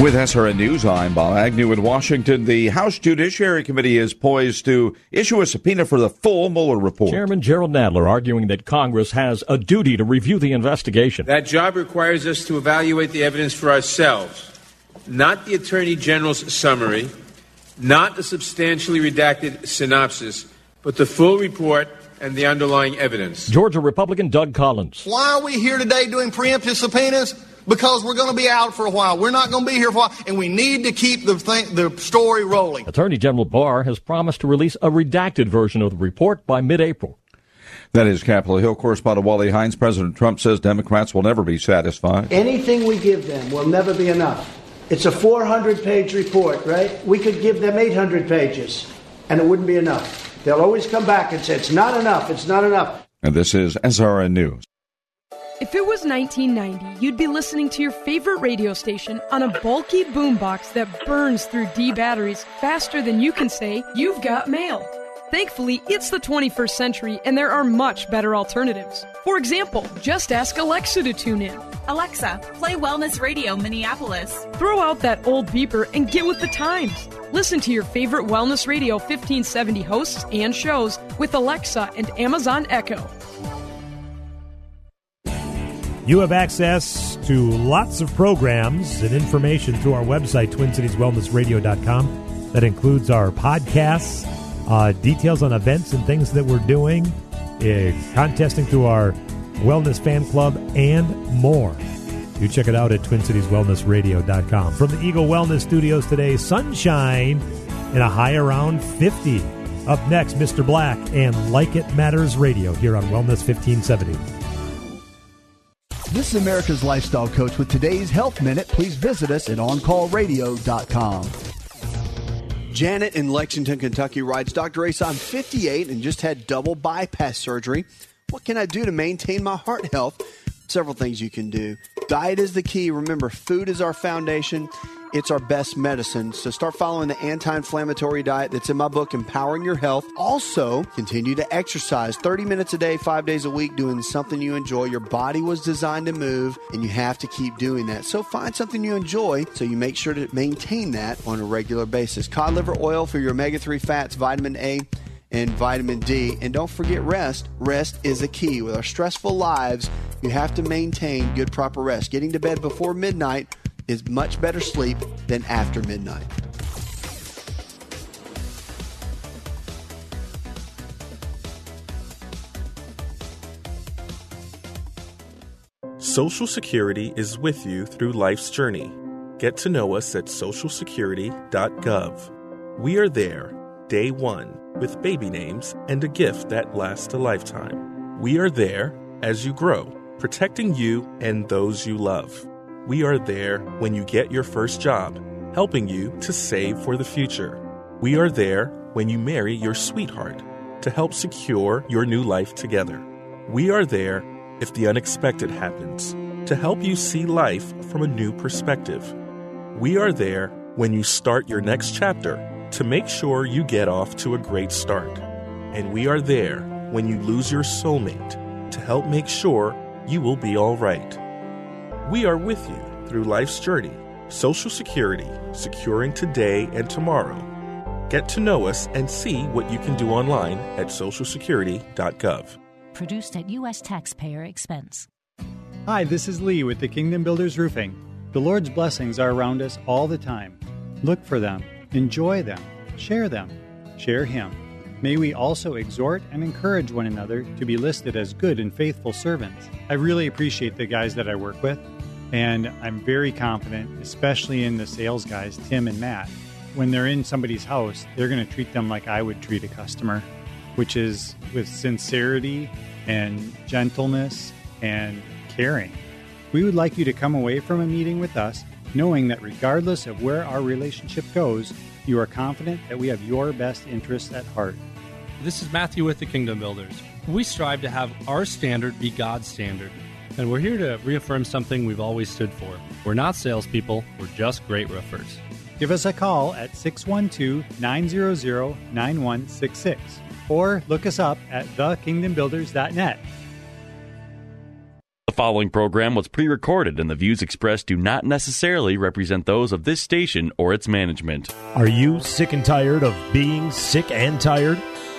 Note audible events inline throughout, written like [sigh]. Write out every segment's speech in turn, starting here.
With SRN News, I'm Bob Agnew in Washington. The House Judiciary Committee is poised to issue a subpoena for the full Mueller report. Chairman Jerrold Nadler arguing that Congress has a duty to review the investigation. That job requires us to evaluate the evidence for ourselves, not the Attorney General's summary, not the substantially redacted synopsis, but the full report and the underlying evidence. Georgia Republican Doug Collins. Why are we here today doing preemptive subpoenas? Because we're going to be out for a while. We're not going to be here for a while, and we need to keep the thing, the story rolling. Attorney General Barr has promised to release a redacted version of the report by mid-April. That is Capitol Hill correspondent Wally Hindes. President Trump says Democrats will never be satisfied. Anything we give them will never be enough. It's a 400 page report, right? We could give them 800 pages, and it wouldn't be enough. They'll always come back and say, it's not enough, it's not enough. And this is SRN News. If it was 1990, you'd be listening to your favorite radio station on a bulky boombox that burns through D batteries faster than you can say, You've got mail. Thankfully, it's the 21st century and there are much better alternatives. For example, just ask Alexa to tune in. Alexa, play Wellness Radio Minneapolis. Throw out that old beeper and get with the times. Listen to your favorite Wellness Radio 1570 hosts and shows with Alexa and Amazon Echo. You have access to lots of programs and information through our website, TwinCitiesWellnessRadio.com. That includes our podcasts, uh, details on events and things that we're doing, uh, contesting through our Wellness Fan Club, and more. You check it out at TwinCitiesWellnessRadio.com. From the Eagle Wellness Studios today, sunshine and a high around 50. Up next, Mr. Black and Like It Matters Radio here on Wellness 1570. This is America's Lifestyle Coach with today's Health Minute. Please visit us at OnCallRadio.com. Janet in Lexington, Kentucky writes Dr. Asa, I'm 58 and just had double bypass surgery. What can I do to maintain my heart health? Several things you can do. Diet is the key. Remember, food is our foundation. It's our best medicine. So start following the anti inflammatory diet that's in my book, Empowering Your Health. Also, continue to exercise 30 minutes a day, five days a week, doing something you enjoy. Your body was designed to move, and you have to keep doing that. So find something you enjoy so you make sure to maintain that on a regular basis. Cod liver oil for your omega 3 fats, vitamin A and vitamin D. And don't forget rest. Rest is a key. With our stressful lives, you have to maintain good, proper rest. Getting to bed before midnight is much better sleep than after midnight. Social Security is with you through life's journey. Get to know us at socialsecurity.gov. We are there, day one, with baby names and a gift that lasts a lifetime. We are there as you grow, protecting you and those you love. We are there when you get your first job, helping you to save for the future. We are there when you marry your sweetheart to help secure your new life together. We are there if the unexpected happens to help you see life from a new perspective. We are there when you start your next chapter to make sure you get off to a great start. And we are there when you lose your soulmate to help make sure you will be all right. We are with you through life's journey, Social Security, securing today and tomorrow. Get to know us and see what you can do online at socialsecurity.gov. Produced at U.S. taxpayer expense. Hi, this is Lee with the Kingdom Builders Roofing. The Lord's blessings are around us all the time. Look for them, enjoy them, share them, share Him. May we also exhort and encourage one another to be listed as good and faithful servants. I really appreciate the guys that I work with, and I'm very confident, especially in the sales guys, Tim and Matt. When they're in somebody's house, they're going to treat them like I would treat a customer, which is with sincerity and gentleness and caring. We would like you to come away from a meeting with us knowing that regardless of where our relationship goes, you are confident that we have your best interests at heart. This is Matthew with the Kingdom Builders. We strive to have our standard be God's standard, and we're here to reaffirm something we've always stood for. We're not salespeople, we're just great roofers. Give us a call at 612 900 9166 or look us up at thekingdombuilders.net. The following program was pre recorded, and the views expressed do not necessarily represent those of this station or its management. Are you sick and tired of being sick and tired?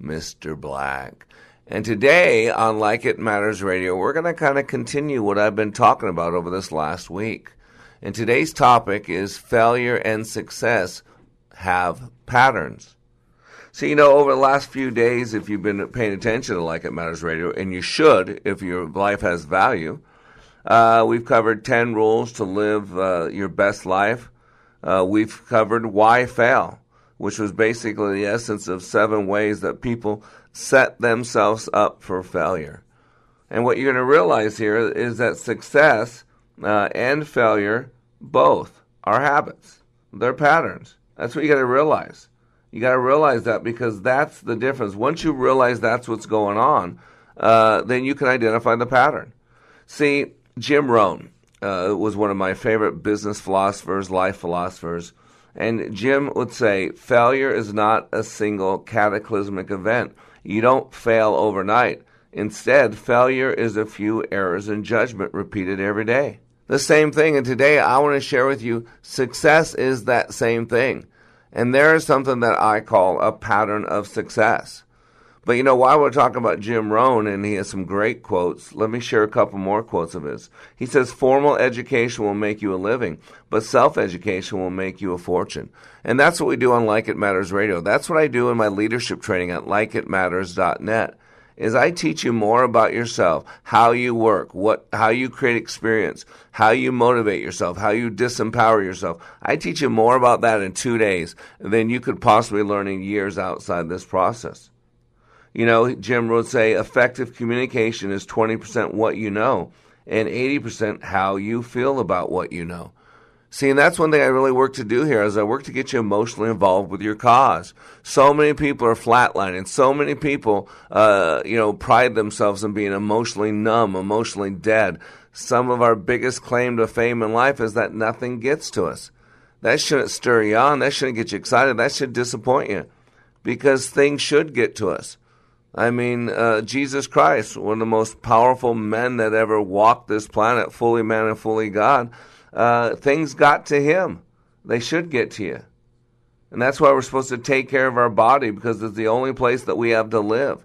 Mr. Black. And today on Like It Matters Radio, we're going to kind of continue what I've been talking about over this last week. And today's topic is failure and success have patterns. So, you know, over the last few days, if you've been paying attention to Like It Matters Radio, and you should if your life has value, uh, we've covered 10 rules to live uh, your best life. Uh, we've covered why fail, which was basically the essence of seven ways that people set themselves up for failure. And what you're going to realize here is that success uh, and failure both are habits, they're patterns. That's what you got to realize. You got to realize that because that's the difference. Once you realize that's what's going on, uh, then you can identify the pattern. See, Jim Rohn uh, was one of my favorite business philosophers, life philosophers. And Jim would say, failure is not a single cataclysmic event. You don't fail overnight. Instead, failure is a few errors in judgment repeated every day. The same thing, and today I want to share with you success is that same thing. And there is something that I call a pattern of success. But you know, while we're talking about Jim Rohn, and he has some great quotes, let me share a couple more quotes of his. He says, Formal education will make you a living, but self education will make you a fortune. And that's what we do on Like It Matters Radio. That's what I do in my leadership training at likeitmatters.net. Is I teach you more about yourself, how you work, what, how you create experience, how you motivate yourself, how you disempower yourself. I teach you more about that in two days than you could possibly learn in years outside this process. You know, Jim would say effective communication is 20% what you know and 80% how you feel about what you know. See, and that's one thing I really work to do here is I work to get you emotionally involved with your cause. So many people are flatlining. So many people, uh, you know, pride themselves in being emotionally numb, emotionally dead. Some of our biggest claim to fame in life is that nothing gets to us. That shouldn't stir you on. That shouldn't get you excited. That should disappoint you because things should get to us. I mean, uh, Jesus Christ, one of the most powerful men that ever walked this planet, fully man and fully God, uh, things got to him. They should get to you. And that's why we're supposed to take care of our body because it's the only place that we have to live.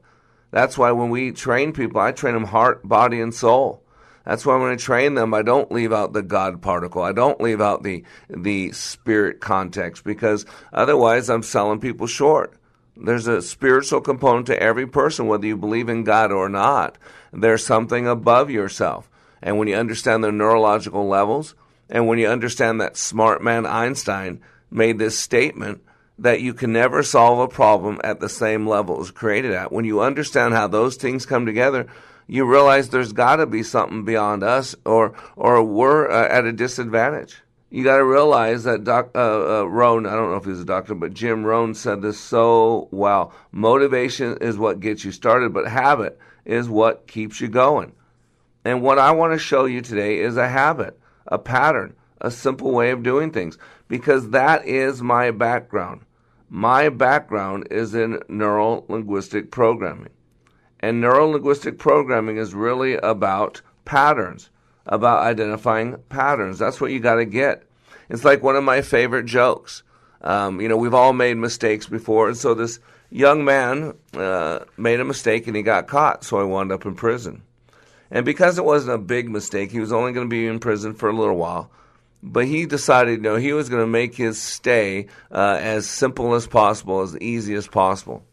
That's why when we train people, I train them heart, body, and soul. That's why when I train them, I don't leave out the God particle. I don't leave out the the spirit context because otherwise I'm selling people short. There's a spiritual component to every person, whether you believe in God or not. There's something above yourself. And when you understand the neurological levels, and when you understand that smart man Einstein made this statement that you can never solve a problem at the same level as created at, when you understand how those things come together, you realize there's got to be something beyond us, or or we're uh, at a disadvantage you got to realize that Doc, uh, uh, Rohn, I don't know if he's a doctor, but Jim Rohn said this so well. Motivation is what gets you started, but habit is what keeps you going. And what I want to show you today is a habit, a pattern, a simple way of doing things, because that is my background. My background is in neuro linguistic programming. And neuro linguistic programming is really about patterns about identifying patterns. That's what you got to get. It's like one of my favorite jokes. Um, you know, we've all made mistakes before, and so this young man uh, made a mistake and he got caught, so he wound up in prison. And because it wasn't a big mistake, he was only going to be in prison for a little while. But he decided, you know, he was going to make his stay uh, as simple as possible, as easy as possible.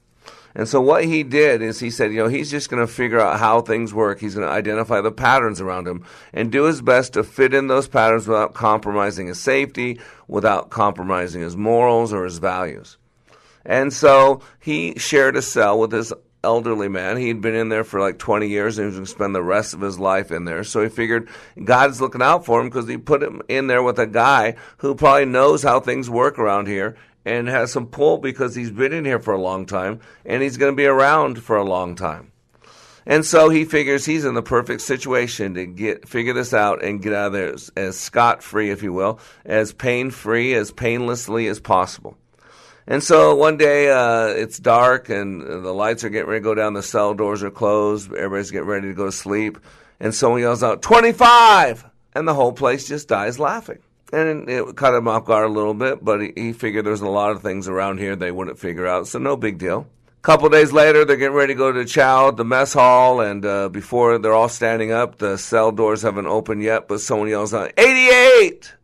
And so what he did is he said, you know, he's just going to figure out how things work. He's going to identify the patterns around him and do his best to fit in those patterns without compromising his safety, without compromising his morals or his values. And so he shared a cell with this elderly man. He'd been in there for like 20 years and he was going to spend the rest of his life in there. So he figured God's looking out for him because he put him in there with a guy who probably knows how things work around here and has some pull because he's been in here for a long time and he's going to be around for a long time. And so he figures he's in the perfect situation to get figure this out and get out of there as, as scot free, if you will, as pain free, as painlessly as possible. And so one day uh, it's dark and the lights are getting ready to go down, the cell doors are closed, everybody's getting ready to go to sleep, and someone yells out, 25! And the whole place just dies laughing. And it cut him off guard a little bit, but he, he figured there's a lot of things around here they wouldn't figure out, so no big deal. A couple days later, they're getting ready to go to chow, the mess hall, and uh, before they're all standing up, the cell doors haven't opened yet, but someone yells out, 88!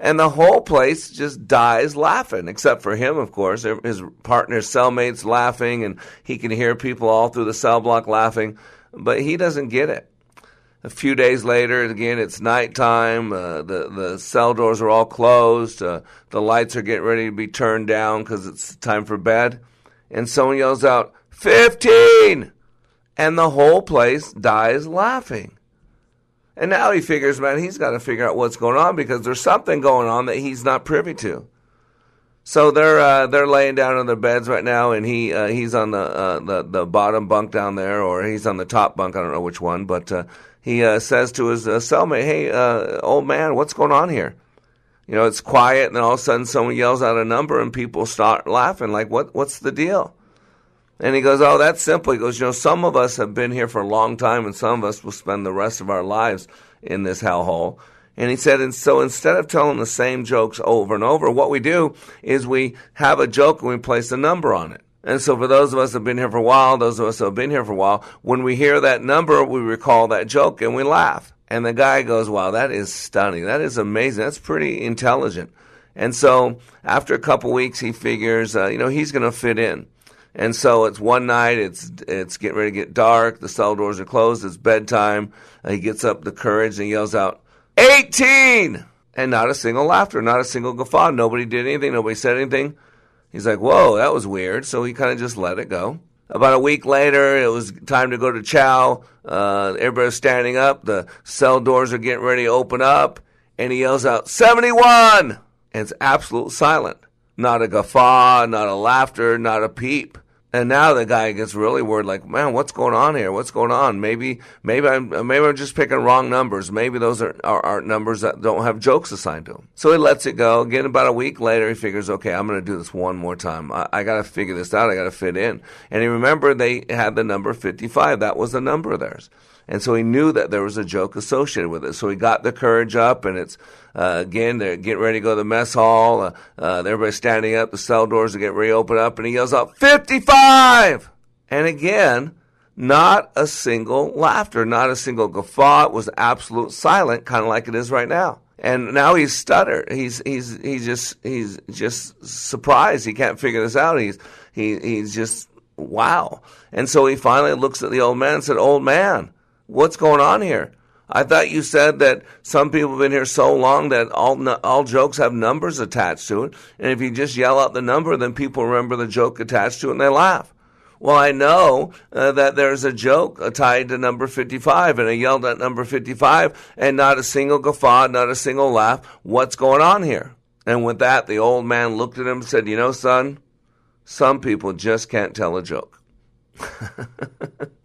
And the whole place just dies laughing, except for him, of course. His partner's cellmates laughing, and he can hear people all through the cell block laughing, but he doesn't get it. A few days later, again, it's nighttime. Uh, the the cell doors are all closed. Uh, the lights are getting ready to be turned down because it's time for bed. And someone yells out, 15! And the whole place dies laughing. And now he figures, man, he's got to figure out what's going on because there's something going on that he's not privy to. So they're uh, they're laying down on their beds right now, and he uh, he's on the, uh, the the bottom bunk down there, or he's on the top bunk. I don't know which one, but uh, he uh, says to his uh, cellmate, "Hey, uh, old man, what's going on here?" You know, it's quiet, and then all of a sudden, someone yells out a number, and people start laughing. Like, what? What's the deal? And he goes, "Oh, that's simple." He goes, "You know, some of us have been here for a long time, and some of us will spend the rest of our lives in this hellhole." And he said, and so instead of telling the same jokes over and over, what we do is we have a joke and we place a number on it. And so for those of us that have been here for a while, those of us who have been here for a while, when we hear that number, we recall that joke and we laugh. And the guy goes, wow, that is stunning. That is amazing. That's pretty intelligent. And so after a couple weeks, he figures, uh, you know, he's going to fit in. And so it's one night, it's, it's getting ready to get dark. The cell doors are closed. It's bedtime. Uh, he gets up the courage and yells out, 18! And not a single laughter, not a single guffaw. Nobody did anything. Nobody said anything. He's like, whoa, that was weird. So he kind of just let it go. About a week later, it was time to go to chow. Uh, everybody's standing up. The cell doors are getting ready to open up. And he yells out, 71! And it's absolute silent. Not a guffaw, not a laughter, not a peep. And now the guy gets really worried, like, man, what's going on here? What's going on? Maybe, maybe I'm, maybe I'm just picking wrong numbers. Maybe those are, are, are numbers that don't have jokes assigned to them. So he lets it go. Again, about a week later, he figures, okay, I'm going to do this one more time. I, I got to figure this out. I got to fit in. And he remembered they had the number 55. That was the number of theirs. And so he knew that there was a joke associated with it. So he got the courage up, and it's uh, again they're getting ready to go to the mess hall. Uh, uh, everybody's standing up. The cell doors are getting reopened up, and he yells out, "55!" And again, not a single laughter, not a single guffaw. It was absolute silent, kind of like it is right now. And now he's stuttered. He's he's he's just he's just surprised. He can't figure this out. He's he he's just wow. And so he finally looks at the old man and said, "Old man." What's going on here? I thought you said that some people have been here so long that all all jokes have numbers attached to it, and if you just yell out the number, then people remember the joke attached to it and they laugh. Well, I know uh, that there's a joke tied to number 55, and I yelled at number 55, and not a single guffaw, not a single laugh. What's going on here? And with that, the old man looked at him and said, You know, son, some people just can't tell a joke. [laughs]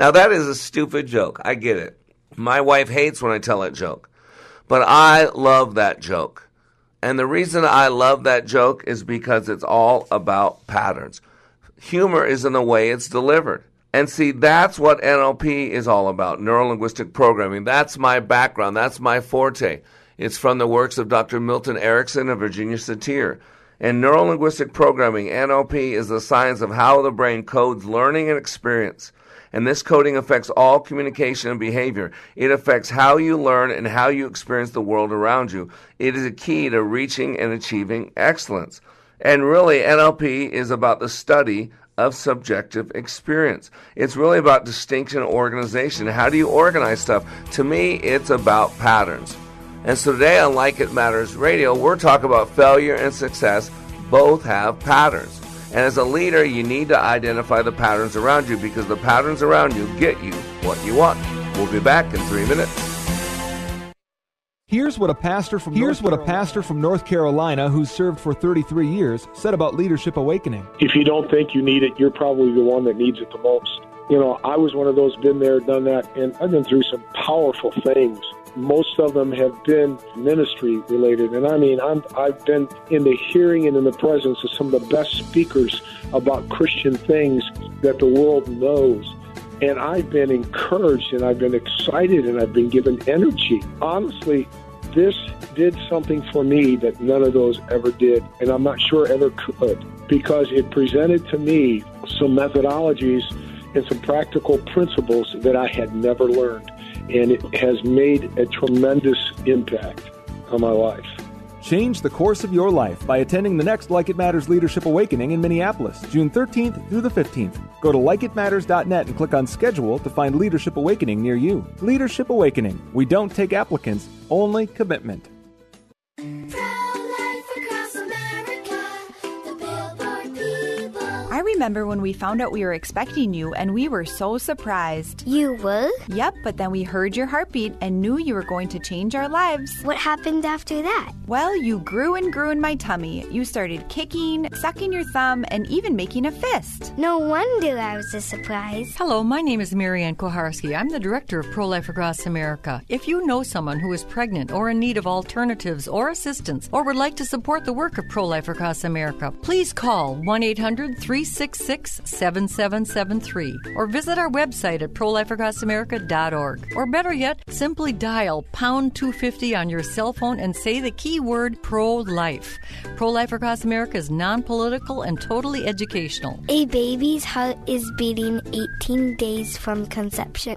Now, that is a stupid joke. I get it. My wife hates when I tell that joke. But I love that joke. And the reason I love that joke is because it's all about patterns. Humor is in the way it's delivered. And see, that's what NLP is all about neuro linguistic programming. That's my background. That's my forte. It's from the works of Dr. Milton Erickson and Virginia Satir. And neuro linguistic programming, NLP, is the science of how the brain codes learning and experience And this coding affects all communication and behavior. It affects how you learn and how you experience the world around you. It is a key to reaching and achieving excellence. And really, NLP is about the study of subjective experience. It's really about distinction and organization. How do you organize stuff? To me, it's about patterns. And so today on Like It Matters Radio, we're talking about failure and success both have patterns. And as a leader, you need to identify the patterns around you because the patterns around you get you what you want. We'll be back in three minutes. Here's what a pastor from Here's North what a pastor from North Carolina who served for 33 years said about leadership awakening. If you don't think you need it, you're probably the one that needs it the most. You know, I was one of those been there, done that, and I've been through some powerful things most of them have been ministry related. And I mean, I'm, I've been in the hearing and in the presence of some of the best speakers about Christian things that the world knows. And I've been encouraged and I've been excited and I've been given energy. Honestly, this did something for me that none of those ever did, and I'm not sure ever could, because it presented to me some methodologies and some practical principles that I had never learned and it has made a tremendous impact on my life. Change the course of your life by attending the next Like It Matters Leadership Awakening in Minneapolis, June 13th through the 15th. Go to likeitmatters.net and click on schedule to find Leadership Awakening near you. Leadership Awakening. We don't take applicants, only commitment. Remember when we found out we were expecting you and we were so surprised. You were? Yep, but then we heard your heartbeat and knew you were going to change our lives. What happened after that? Well, you grew and grew in my tummy. You started kicking, sucking your thumb, and even making a fist. No wonder I was a surprise. Hello, my name is Marianne Kuharski. I'm the director of Pro Life Across America. If you know someone who is pregnant or in need of alternatives or assistance or would like to support the work of Pro Life Across America, please call 1 800 366 7773 or visit our website at prolifeacrossamerica.org. Or better yet, simply dial pound 250 on your cell phone and say the keyword pro life. Pro Life Across America is non political and totally educational. A baby's heart is beating 18 days from conception.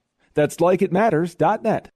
That's likeitmatters.net.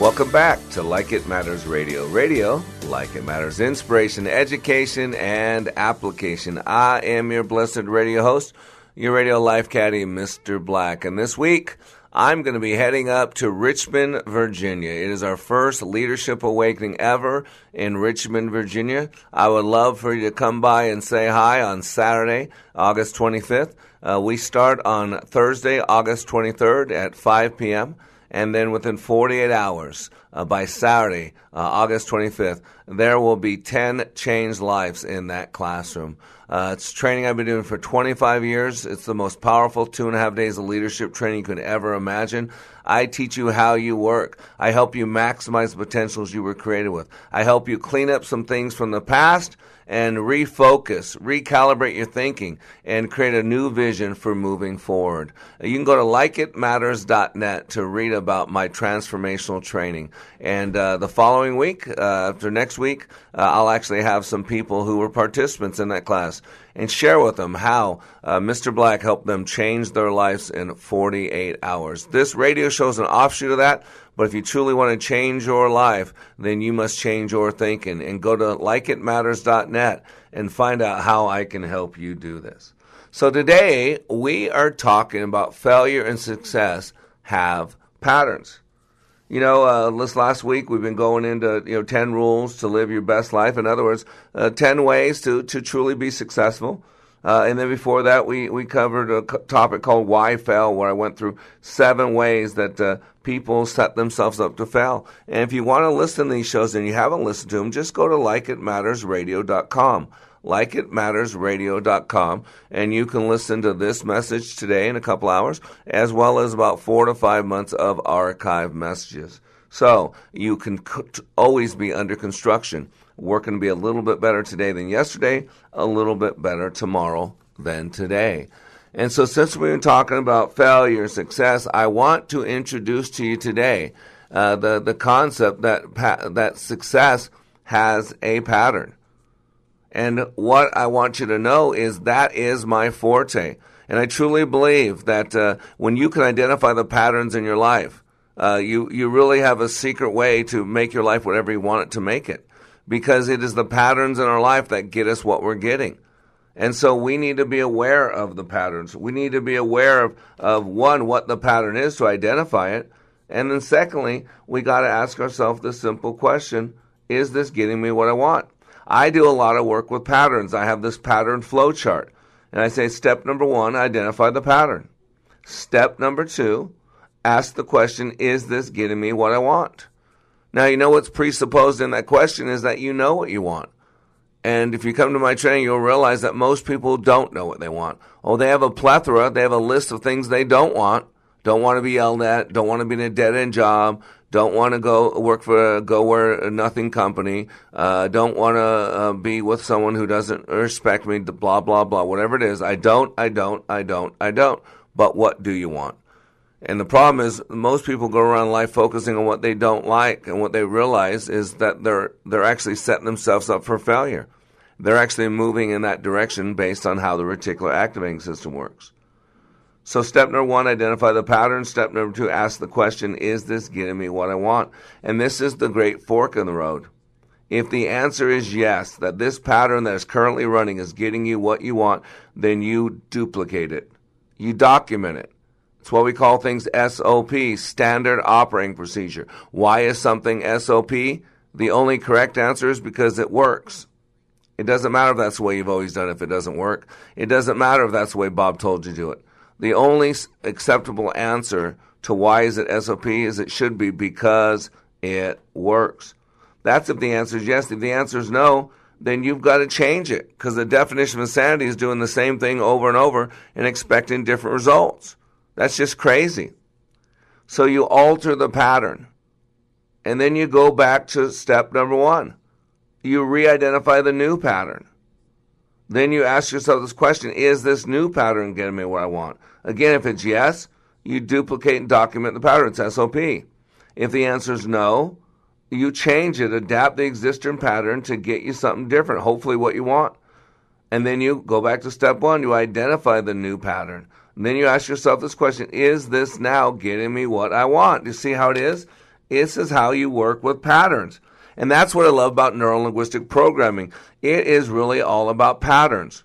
Welcome back to Like It Matters Radio. Radio, like it matters, inspiration, education, and application. I am your blessed radio host, your radio life caddy, Mr. Black. And this week, I'm going to be heading up to Richmond, Virginia. It is our first leadership awakening ever in Richmond, Virginia. I would love for you to come by and say hi on Saturday, August 25th. Uh, we start on Thursday, August 23rd at 5 p.m and then within 48 hours uh, by Saturday, uh, August 25th, there will be 10 changed lives in that classroom. Uh, it's training I've been doing for 25 years. It's the most powerful two and a half days of leadership training you could ever imagine. I teach you how you work. I help you maximize the potentials you were created with. I help you clean up some things from the past and refocus, recalibrate your thinking, and create a new vision for moving forward. You can go to likeitmatters.net to read about my transformational training. And uh, the following week, uh, after next week, uh, I'll actually have some people who were participants in that class and share with them how uh, Mr. Black helped them change their lives in 48 hours. This radio show is an offshoot of that. But if you truly want to change your life, then you must change your thinking and go to likeitmatters.net and find out how I can help you do this. So today we are talking about failure and success have patterns. You know, uh, this last week we've been going into you know ten rules to live your best life. In other words, uh, ten ways to to truly be successful. Uh, and then before that, we, we covered a topic called Why Fail, where I went through seven ways that uh, people set themselves up to fail. And if you want to listen to these shows and you haven't listened to them, just go to likeitmattersradio.com. Likeitmattersradio.com, and you can listen to this message today in a couple hours, as well as about four to five months of archive messages. So you can always be under construction. We're going to be a little bit better today than yesterday, a little bit better tomorrow than today. And so, since we've been talking about failure and success, I want to introduce to you today uh, the the concept that pa- that success has a pattern. And what I want you to know is that is my forte. And I truly believe that uh, when you can identify the patterns in your life, uh, you you really have a secret way to make your life whatever you want it to make it because it is the patterns in our life that get us what we're getting. And so we need to be aware of the patterns. We need to be aware of, of one, what the pattern is to identify it. And then secondly, we got to ask ourselves the simple question, is this getting me what I want? I do a lot of work with patterns. I have this pattern flow chart. And I say step number one, identify the pattern. Step number two, ask the question, is this getting me what I want? Now, you know what's presupposed in that question is that you know what you want. And if you come to my training, you'll realize that most people don't know what they want. Oh, they have a plethora, they have a list of things they don't want. Don't want to be yelled at, don't want to be in a dead end job, don't want to go work for a go where nothing company, uh, don't want to uh, be with someone who doesn't respect me, blah, blah, blah, whatever it is. I don't, I don't, I don't, I don't. But what do you want? And the problem is most people go around life focusing on what they don't like and what they realize is that they're they're actually setting themselves up for failure. They're actually moving in that direction based on how the reticular activating system works. So step number one, identify the pattern. Step number two, ask the question, is this getting me what I want? And this is the great fork in the road. If the answer is yes, that this pattern that is currently running is getting you what you want, then you duplicate it. You document it. It's what we call things SOP, standard operating procedure. Why is something SOP? The only correct answer is because it works. It doesn't matter if that's the way you've always done it if it doesn't work. It doesn't matter if that's the way Bob told you to do it. The only acceptable answer to why is it SOP is it should be because it works. That's if the answer is yes. If the answer is no, then you've got to change it because the definition of insanity is doing the same thing over and over and expecting different results. That's just crazy. So you alter the pattern. And then you go back to step number one. You re identify the new pattern. Then you ask yourself this question Is this new pattern getting me where I want? Again, if it's yes, you duplicate and document the pattern. It's SOP. If the answer is no, you change it, adapt the existing pattern to get you something different, hopefully what you want. And then you go back to step one, you identify the new pattern. And then you ask yourself this question Is this now getting me what I want? You see how it is? This is how you work with patterns. And that's what I love about neuro linguistic programming. It is really all about patterns.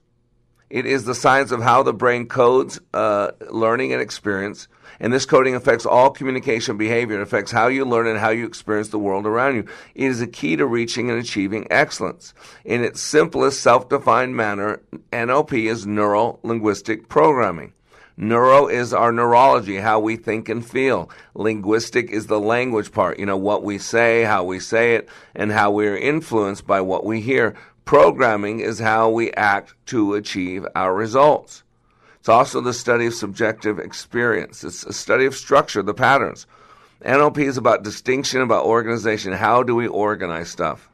It is the science of how the brain codes uh, learning and experience. And this coding affects all communication behavior. It affects how you learn and how you experience the world around you. It is a key to reaching and achieving excellence. In its simplest self defined manner, NLP is neuro linguistic programming. Neuro is our neurology, how we think and feel. Linguistic is the language part, you know, what we say, how we say it, and how we're influenced by what we hear. Programming is how we act to achieve our results. It's also the study of subjective experience. It's a study of structure, the patterns. NLP is about distinction, about organization. How do we organize stuff?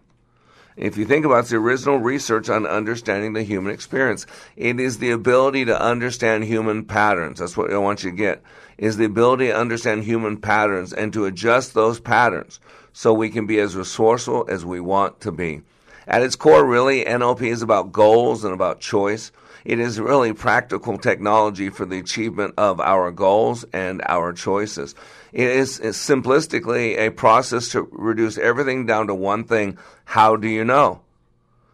If you think about it, the original research on understanding the human experience. It is the ability to understand human patterns. That's what I want you to get. Is the ability to understand human patterns and to adjust those patterns so we can be as resourceful as we want to be. At its core, really, NLP is about goals and about choice. It is really practical technology for the achievement of our goals and our choices. It is simplistically a process to reduce everything down to one thing. How do you know?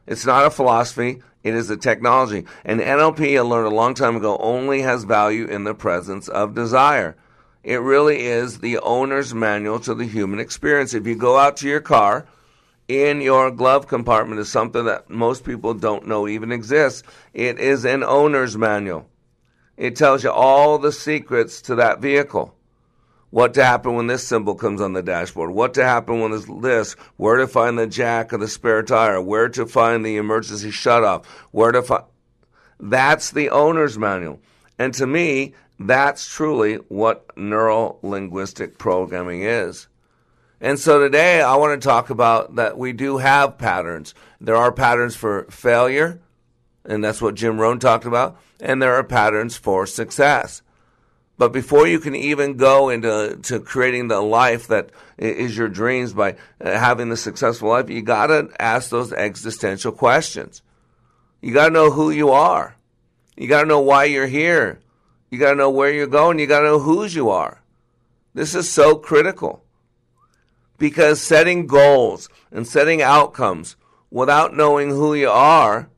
It's not a philosophy, it is a technology. And NLP, I learned a long time ago, only has value in the presence of desire. It really is the owner's manual to the human experience. If you go out to your car, in your glove compartment is something that most people don't know even exists. It is an owner's manual. It tells you all the secrets to that vehicle. What to happen when this symbol comes on the dashboard. What to happen when this, this. Where to find the jack of the spare tire. Where to find the emergency shutoff. Where to find. That's the owner's manual. And to me, that's truly what neuro linguistic programming is. And so today I want to talk about that we do have patterns. There are patterns for failure, and that's what Jim Rohn talked about, and there are patterns for success. But before you can even go into to creating the life that is your dreams by uh, having the successful life, you got to ask those existential questions. You got to know who you are. You got to know why you're here. You got to know where you're going. You got to know whose you are. This is so critical because setting goals and setting outcomes without knowing who you are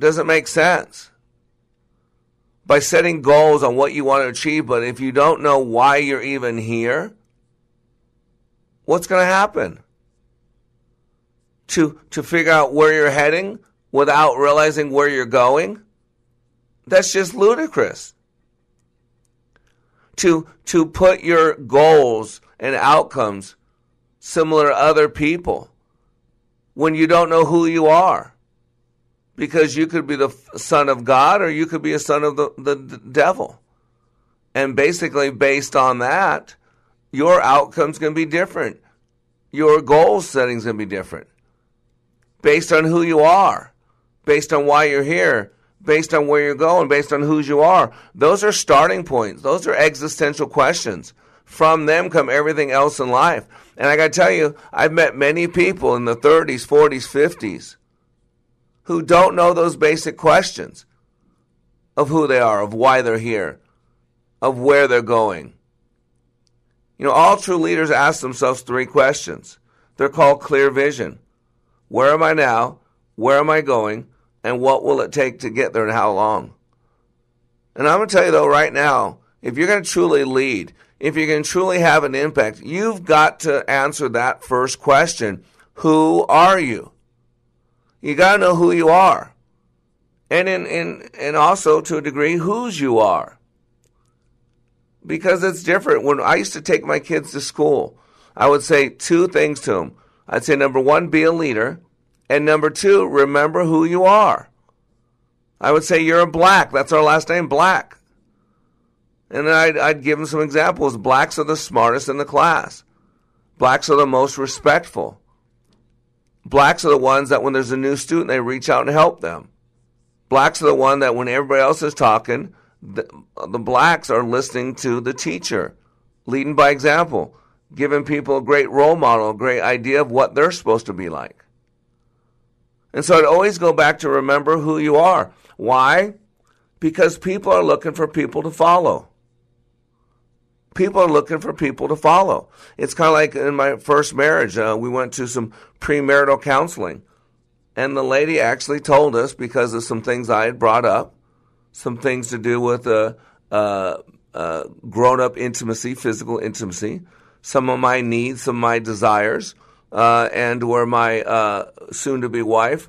doesn't make sense. By setting goals on what you want to achieve, but if you don't know why you're even here, what's going to happen? To, to figure out where you're heading without realizing where you're going? That's just ludicrous. To, to put your goals and outcomes similar to other people when you don't know who you are. Because you could be the son of God or you could be a son of the, the, devil. And basically, based on that, your outcome's going to be different. Your goal setting's going to be different. Based on who you are, based on why you're here, based on where you're going, based on who you are. Those are starting points. Those are existential questions. From them come everything else in life. And I got to tell you, I've met many people in the 30s, 40s, 50s who don't know those basic questions of who they are, of why they're here, of where they're going. You know, all true leaders ask themselves three questions. They're called clear vision. Where am I now? Where am I going? And what will it take to get there and how long? And I'm going to tell you though, right now, if you're going to truly lead, if you can truly have an impact, you've got to answer that first question Who are you? You got to know who you are. And, in, in, and also, to a degree, whose you are. Because it's different. When I used to take my kids to school, I would say two things to them. I'd say, number one, be a leader. And number two, remember who you are. I would say, you're a black. That's our last name, black. And I'd, I'd give them some examples. Blacks are the smartest in the class. Blacks are the most respectful. Blacks are the ones that when there's a new student, they reach out and help them. Blacks are the one that when everybody else is talking, the, the blacks are listening to the teacher, leading by example, giving people a great role model, a great idea of what they're supposed to be like. And so I'd always go back to remember who you are. Why? Because people are looking for people to follow people are looking for people to follow. It's kind of like in my first marriage, uh, we went to some premarital counseling. And the lady actually told us, because of some things I had brought up, some things to do with uh, uh, uh grown up intimacy, physical intimacy, some of my needs, some of my desires, uh, and where my uh, soon to be wife,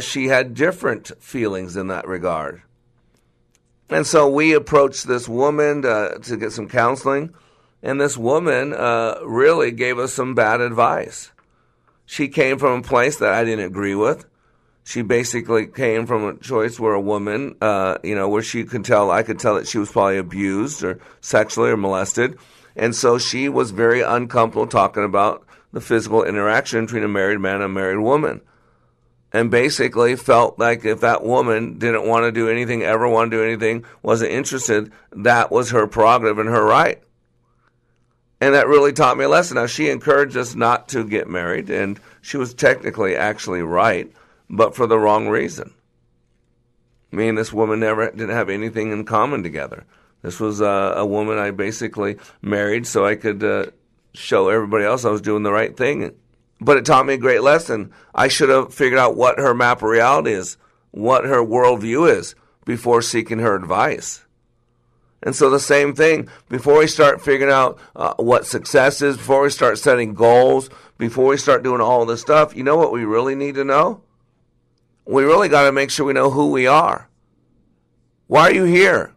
she had different feelings in that regard. And so we approached this woman to, to get some counseling, and this woman uh, really gave us some bad advice. She came from a place that I didn't agree with. She basically came from a choice where a woman, uh, you know, where she could tell, I could tell that she was probably abused or sexually or molested. And so she was very uncomfortable talking about the physical interaction between a married man and a married woman and basically felt like if that woman didn't want to do anything, ever want to do anything, wasn't interested, that was her prerogative and her right. And that really taught me a lesson. Now, she encouraged us not to get married, and she was technically actually right, but for the wrong reason. Me and this woman never didn't have anything in common together. This was uh, a woman I basically married so I could uh, show everybody else I was doing the right thing but it taught me a great lesson. I should have figured out what her map of reality is, what her worldview is, before seeking her advice. And so the same thing, before we start figuring out uh, what success is, before we start setting goals, before we start doing all this stuff, you know what we really need to know? We really got to make sure we know who we are. Why are you here?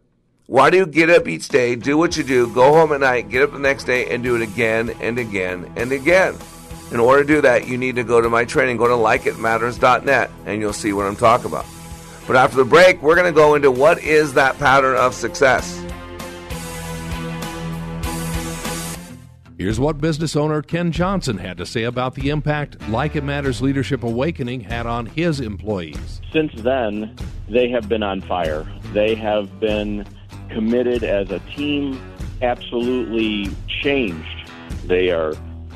Why do you get up each day, do what you do, go home at night, get up the next day, and do it again and again and again? In order to do that, you need to go to my training. Go to likeitmatters.net and you'll see what I'm talking about. But after the break, we're going to go into what is that pattern of success. Here's what business owner Ken Johnson had to say about the impact Like It Matters Leadership Awakening had on his employees. Since then, they have been on fire. They have been committed as a team, absolutely changed. They are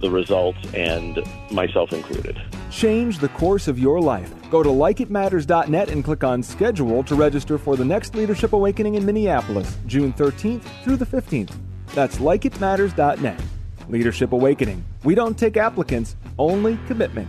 the results, and myself included. Change the course of your life. Go to likeitmatters.net and click on schedule to register for the next Leadership Awakening in Minneapolis, June 13th through the 15th. That's likeitmatters.net. Leadership Awakening. We don't take applicants, only commitment.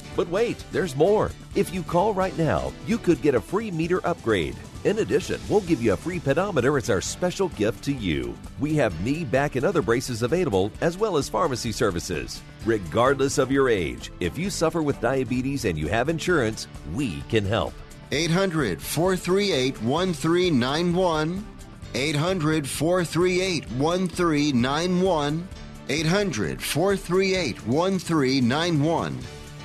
But wait, there's more. If you call right now, you could get a free meter upgrade. In addition, we'll give you a free pedometer as our special gift to you. We have knee, back, and other braces available, as well as pharmacy services. Regardless of your age, if you suffer with diabetes and you have insurance, we can help. 800 438 1391. 800 438 1391. 800 438 1391.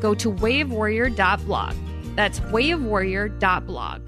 go to wayofwarrior.blog. That's wayofwarrior.blog.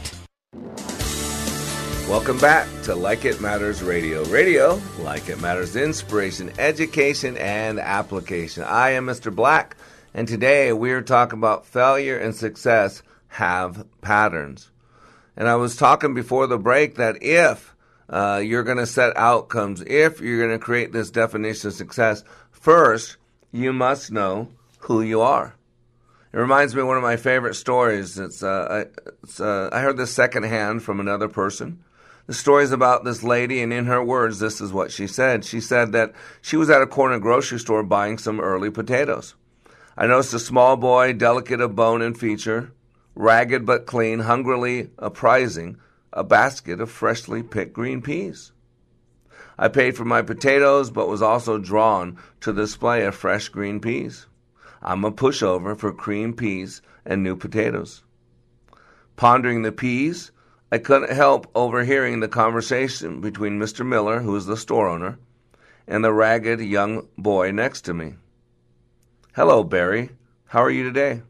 Welcome back to Like It Matters Radio. Radio, like it matters, inspiration, education, and application. I am Mr. Black, and today we're talking about failure and success have patterns. And I was talking before the break that if uh, you're going to set outcomes, if you're going to create this definition of success, first, you must know who you are. It reminds me of one of my favorite stories. It's, uh, it's uh, I heard this secondhand from another person. The story is about this lady, and in her words, this is what she said. She said that she was at a corner grocery store buying some early potatoes. I noticed a small boy, delicate of bone and feature, ragged but clean, hungrily apprising a basket of freshly picked green peas. I paid for my potatoes, but was also drawn to the display of fresh green peas. I'm a pushover for cream peas and new potatoes. Pondering the peas, I couldn't help overhearing the conversation between Mr. Miller, who is the store owner, and the ragged young boy next to me. Hello, Barry. How are you today?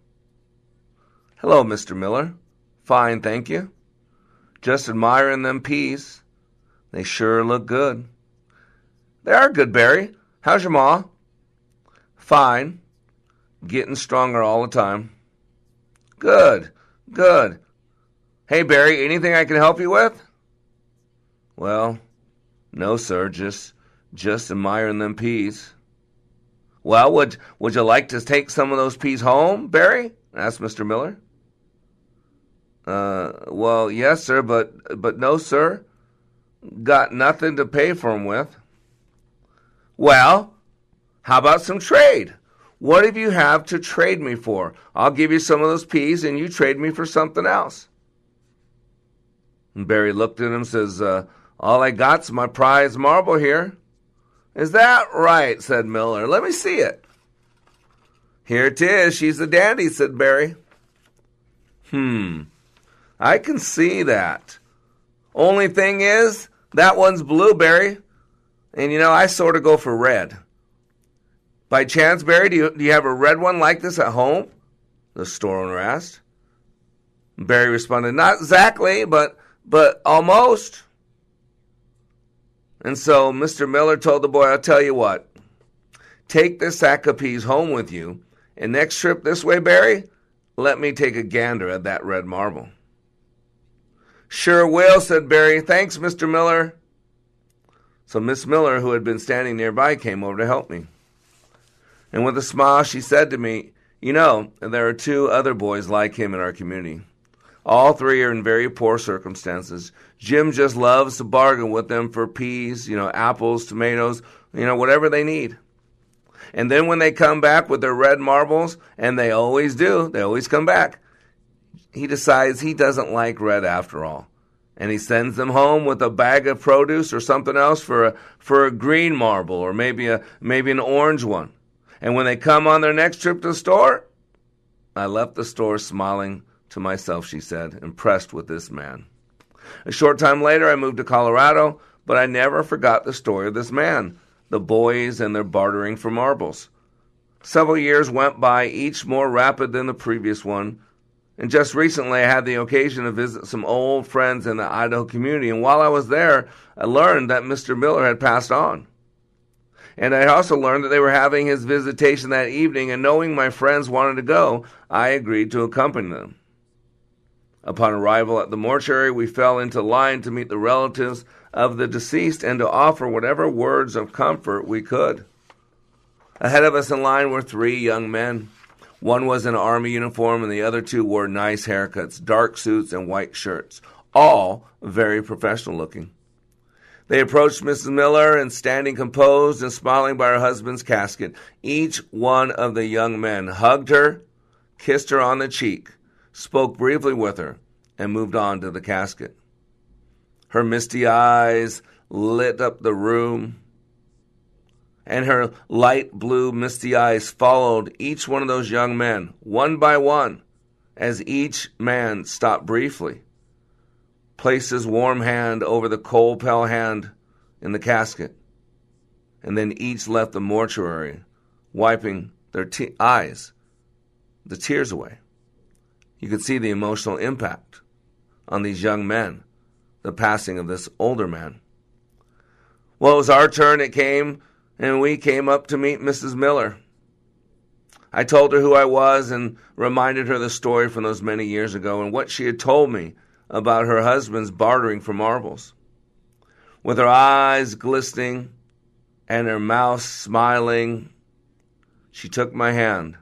Hello, Mr. Miller. Fine, thank you. Just admiring them peas. They sure look good. They are good, Barry. How's your ma? Fine. Getting stronger all the time. Good, good. Hey, Barry, anything I can help you with? Well, no, sir. Just, just admiring them peas. Well, would would you like to take some of those peas home, Barry? asked Mr. Miller. Uh, well, yes, sir, but but no, sir. Got nothing to pay for 'em with. Well, how about some trade? What do you have to trade me for? I'll give you some of those peas, and you trade me for something else. And Barry looked at him and says, uh, All I got's my prize marble here. Is that right? said Miller. Let me see it. Here it is. She's a dandy, said Barry. Hmm. I can see that. Only thing is, that one's blueberry. And you know, I sort of go for red. By chance, Barry, do you, do you have a red one like this at home? The store owner asked. Barry responded, Not exactly, but but almost. And so Mr. Miller told the boy, I'll tell you what, take this sack of peas home with you, and next trip this way, Barry, let me take a gander at that red marble. Sure will, said Barry. Thanks, Mr. Miller. So Miss Miller, who had been standing nearby, came over to help me. And with a smile, she said to me, You know, there are two other boys like him in our community. All three are in very poor circumstances. Jim just loves to bargain with them for peas, you know, apples, tomatoes, you know, whatever they need. And then when they come back with their red marbles, and they always do, they always come back, he decides he doesn't like red after all. And he sends them home with a bag of produce or something else for a, for a green marble or maybe a maybe an orange one. And when they come on their next trip to the store, I left the store smiling to myself, she said, impressed with this man. A short time later, I moved to Colorado, but I never forgot the story of this man, the boys and their bartering for marbles. Several years went by, each more rapid than the previous one. And just recently, I had the occasion to visit some old friends in the Idaho community. And while I was there, I learned that Mr. Miller had passed on. And I also learned that they were having his visitation that evening. And knowing my friends wanted to go, I agreed to accompany them. Upon arrival at the mortuary, we fell into line to meet the relatives of the deceased and to offer whatever words of comfort we could. Ahead of us in line were three young men. One was in army uniform, and the other two wore nice haircuts, dark suits, and white shirts, all very professional looking. They approached Mrs. Miller and standing composed and smiling by her husband's casket, each one of the young men hugged her, kissed her on the cheek, spoke briefly with her, and moved on to the casket. Her misty eyes lit up the room, and her light blue, misty eyes followed each one of those young men, one by one, as each man stopped briefly, placed his warm hand over the cold, pale hand in the casket, and then each left the mortuary, wiping their te- eyes, the tears away. You could see the emotional impact on these young men, the passing of this older man. Well, it was our turn. It came, and we came up to meet Mrs. Miller. I told her who I was and reminded her the story from those many years ago and what she had told me about her husband's bartering for marbles. With her eyes glistening and her mouth smiling, she took my hand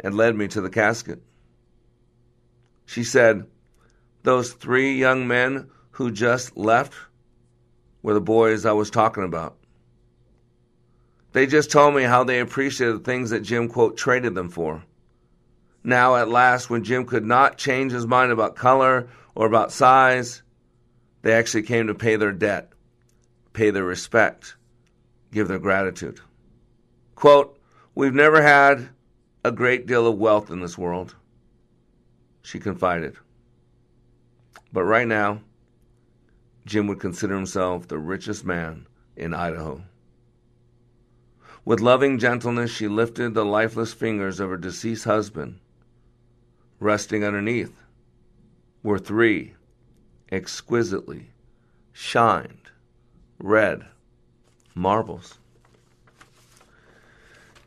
and led me to the casket. She said, Those three young men who just left were the boys I was talking about. They just told me how they appreciated the things that Jim, quote, traded them for. Now, at last, when Jim could not change his mind about color or about size, they actually came to pay their debt, pay their respect, give their gratitude. Quote, We've never had a great deal of wealth in this world she confided. But right now, Jim would consider himself the richest man in Idaho. With loving gentleness, she lifted the lifeless fingers of her deceased husband. Resting underneath were three exquisitely shined red marbles.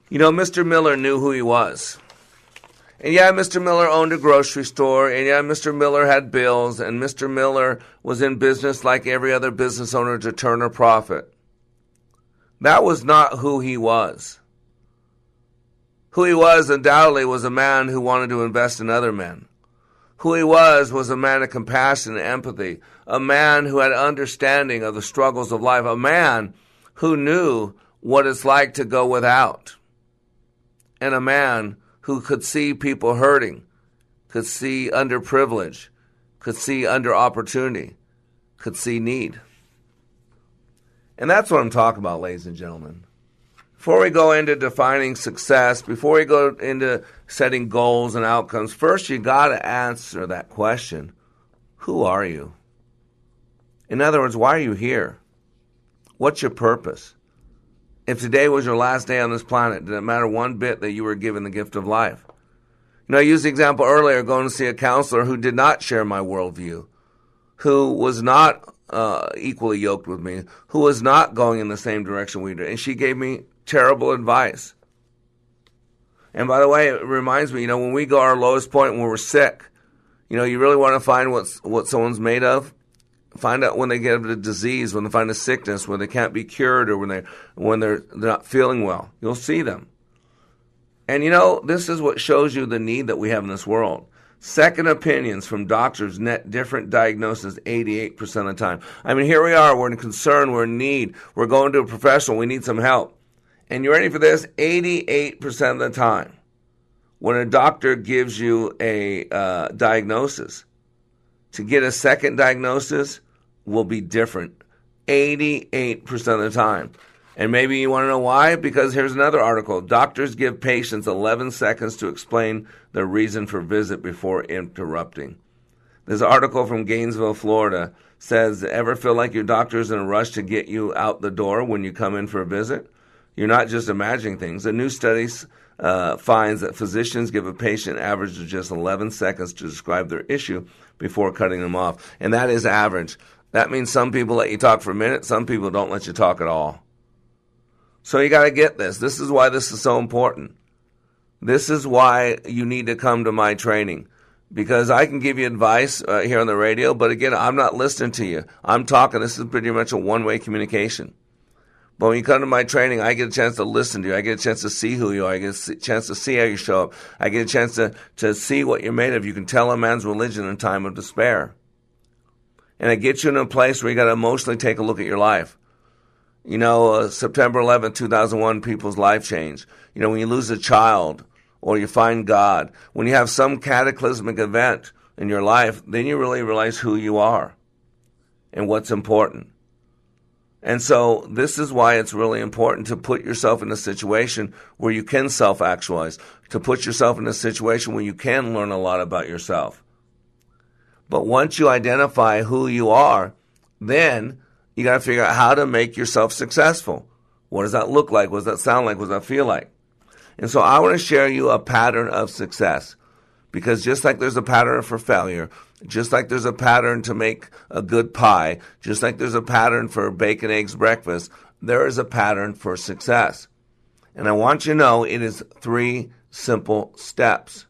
You know, Mr. Miller knew who he was. And yeah, Mr. Miller owned a grocery store, and yeah, Mr. Miller had bills, and Mr. Miller was in business like every other business owner to turn a profit. That was not who he was. Who he was, undoubtedly, was a man who wanted to invest in other men. Who he was was a man of compassion and empathy, a man who had understanding of the struggles of life, a man who knew what it's like to go without, and a man who could see people hurting, could see underprivilege, could see under opportunity, could see need. And that's what I'm talking about, ladies and gentlemen. Before we go into defining success, before we go into setting goals and outcomes, first you got to answer that question Who are you? In other words, why are you here? What's your purpose? If today was your last day on this planet, did it matter one bit that you were given the gift of life? You know, I used the example earlier going to see a counselor who did not share my worldview, who was not uh, equally yoked with me, who was not going in the same direction we did. And she gave me terrible advice. And by the way, it reminds me, you know, when we go our lowest point when we're sick, you know, you really want to find what's, what someone's made of. Find out when they get a disease, when they find a sickness, when they can't be cured, or when they when they're, they're not feeling well. You'll see them. And you know, this is what shows you the need that we have in this world. Second opinions from doctors net different diagnoses 88% of the time. I mean, here we are, we're in concern, we're in need, we're going to a professional, we need some help. And you ready for this? 88% of the time, when a doctor gives you a uh, diagnosis, to get a second diagnosis will be different. 88% of the time. And maybe you want to know why? Because here's another article. Doctors give patients 11 seconds to explain their reason for visit before interrupting. This article from Gainesville, Florida says, Ever feel like your doctor's in a rush to get you out the door when you come in for a visit? You're not just imagining things. A new study uh, finds that physicians give a patient average of just 11 seconds to describe their issue before cutting them off. And that is average. That means some people let you talk for a minute, some people don't let you talk at all. So you got to get this. This is why this is so important. This is why you need to come to my training. Because I can give you advice uh, here on the radio, but again, I'm not listening to you. I'm talking. This is pretty much a one way communication. But when you come to my training, I get a chance to listen to you. I get a chance to see who you are. I get a chance to see how you show up. I get a chance to, to see what you're made of. You can tell a man's religion in time of despair. And it gets you in a place where you got to emotionally take a look at your life. You know, uh, September 11th, 2001, people's life changed. You know, when you lose a child or you find God, when you have some cataclysmic event in your life, then you really realize who you are and what's important. And so this is why it's really important to put yourself in a situation where you can self actualize, to put yourself in a situation where you can learn a lot about yourself. But once you identify who you are, then you got to figure out how to make yourself successful. What does that look like? What does that sound like? What does that feel like? And so I want to share you a pattern of success because just like there's a pattern for failure, just like there's a pattern to make a good pie, just like there's a pattern for bacon, eggs, breakfast, there is a pattern for success. And I want you to know it is three simple steps.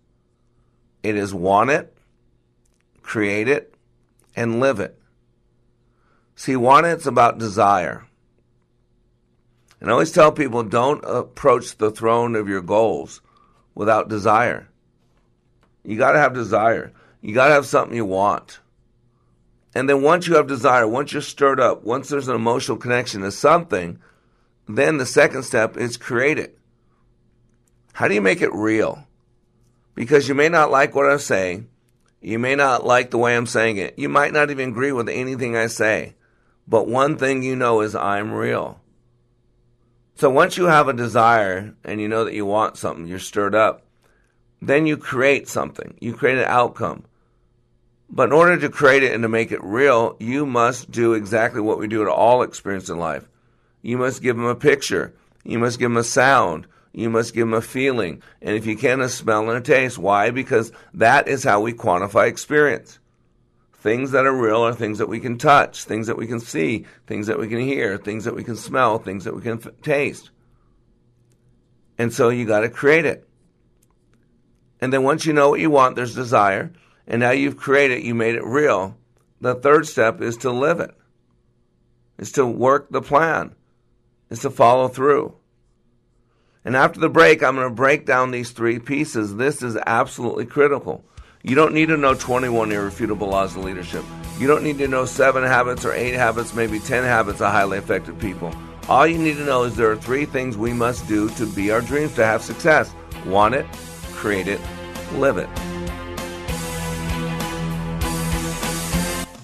It is want it, create it, and live it. See, want it's about desire. And I always tell people don't approach the throne of your goals without desire. You got to have desire. You got to have something you want. And then once you have desire, once you're stirred up, once there's an emotional connection to something, then the second step is create it. How do you make it real? Because you may not like what I'm saying. You may not like the way I'm saying it. You might not even agree with anything I say. But one thing you know is I'm real. So once you have a desire and you know that you want something, you're stirred up, then you create something. You create an outcome. But in order to create it and to make it real, you must do exactly what we do to all experience in life. You must give them a picture. You must give them a sound. You must give them a feeling. And if you can, a smell and a taste. Why? Because that is how we quantify experience Things that are real are things that we can touch, things that we can see, things that we can hear, things that we can smell, things that we can f- taste. And so you got to create it. And then once you know what you want, there's desire, and now you've created, you made it real. The third step is to live it. Is to work the plan. Is to follow through. And after the break, I'm going to break down these three pieces. This is absolutely critical. You don't need to know 21 irrefutable laws of leadership. You don't need to know seven habits or eight habits, maybe 10 habits of highly effective people. All you need to know is there are three things we must do to be our dreams, to have success want it, create it, live it.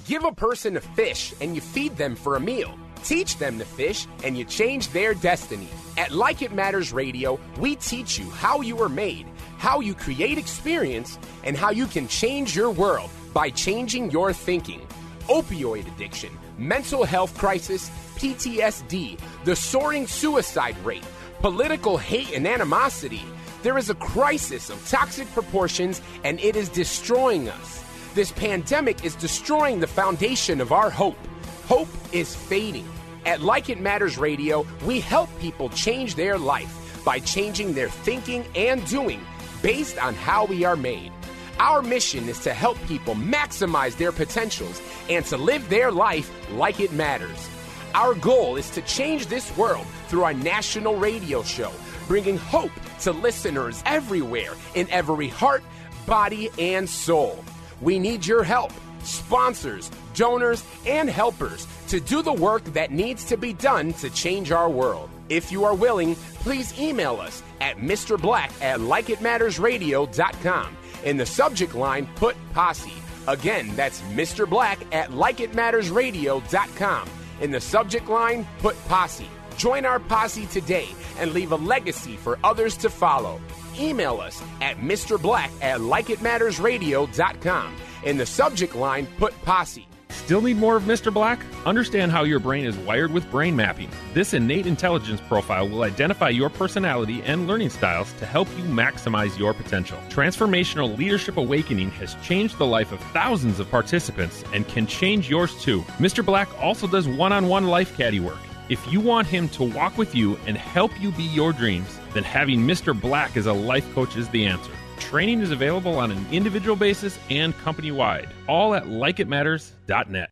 Give a person a fish and you feed them for a meal. Teach them to fish and you change their destiny. At Like It Matters Radio, we teach you how you were made, how you create experience, and how you can change your world by changing your thinking. Opioid addiction, mental health crisis, PTSD, the soaring suicide rate, political hate and animosity. There is a crisis of toxic proportions and it is destroying us. This pandemic is destroying the foundation of our hope. Hope is fading. At Like It Matters Radio, we help people change their life by changing their thinking and doing based on how we are made. Our mission is to help people maximize their potentials and to live their life like it matters. Our goal is to change this world through our national radio show, bringing hope to listeners everywhere in every heart, body, and soul. We need your help, sponsors, donors, and helpers to do the work that needs to be done to change our world. If you are willing, please email us at Mr. Black at likeitmattersradio.com. In the subject line, put posse. Again, that's Mr. Black at likeitmattersradio.com. In the subject line, put posse. Join our posse today and leave a legacy for others to follow. Email us at Mr. Black at likeitmattersradio.com. In the subject line, put posse. Still need more of Mr. Black? Understand how your brain is wired with brain mapping. This innate intelligence profile will identify your personality and learning styles to help you maximize your potential. Transformational Leadership Awakening has changed the life of thousands of participants and can change yours too. Mr. Black also does one on one life caddy work. If you want him to walk with you and help you be your dreams, then having Mr. Black as a life coach is the answer. Training is available on an individual basis and company wide, all at likeitmatters.net.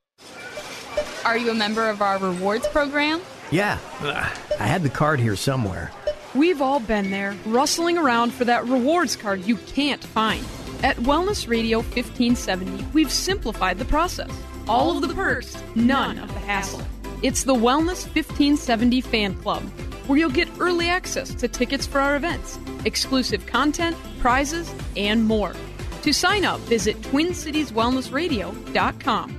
Are you a member of our rewards program? Yeah, I had the card here somewhere. We've all been there, rustling around for that rewards card you can't find. At Wellness Radio 1570, we've simplified the process. All of the perks, none of the hassle. It's the Wellness 1570 Fan Club, where you'll get early access to tickets for our events, exclusive content, prizes, and more. To sign up, visit TwinCitiesWellnessRadio.com.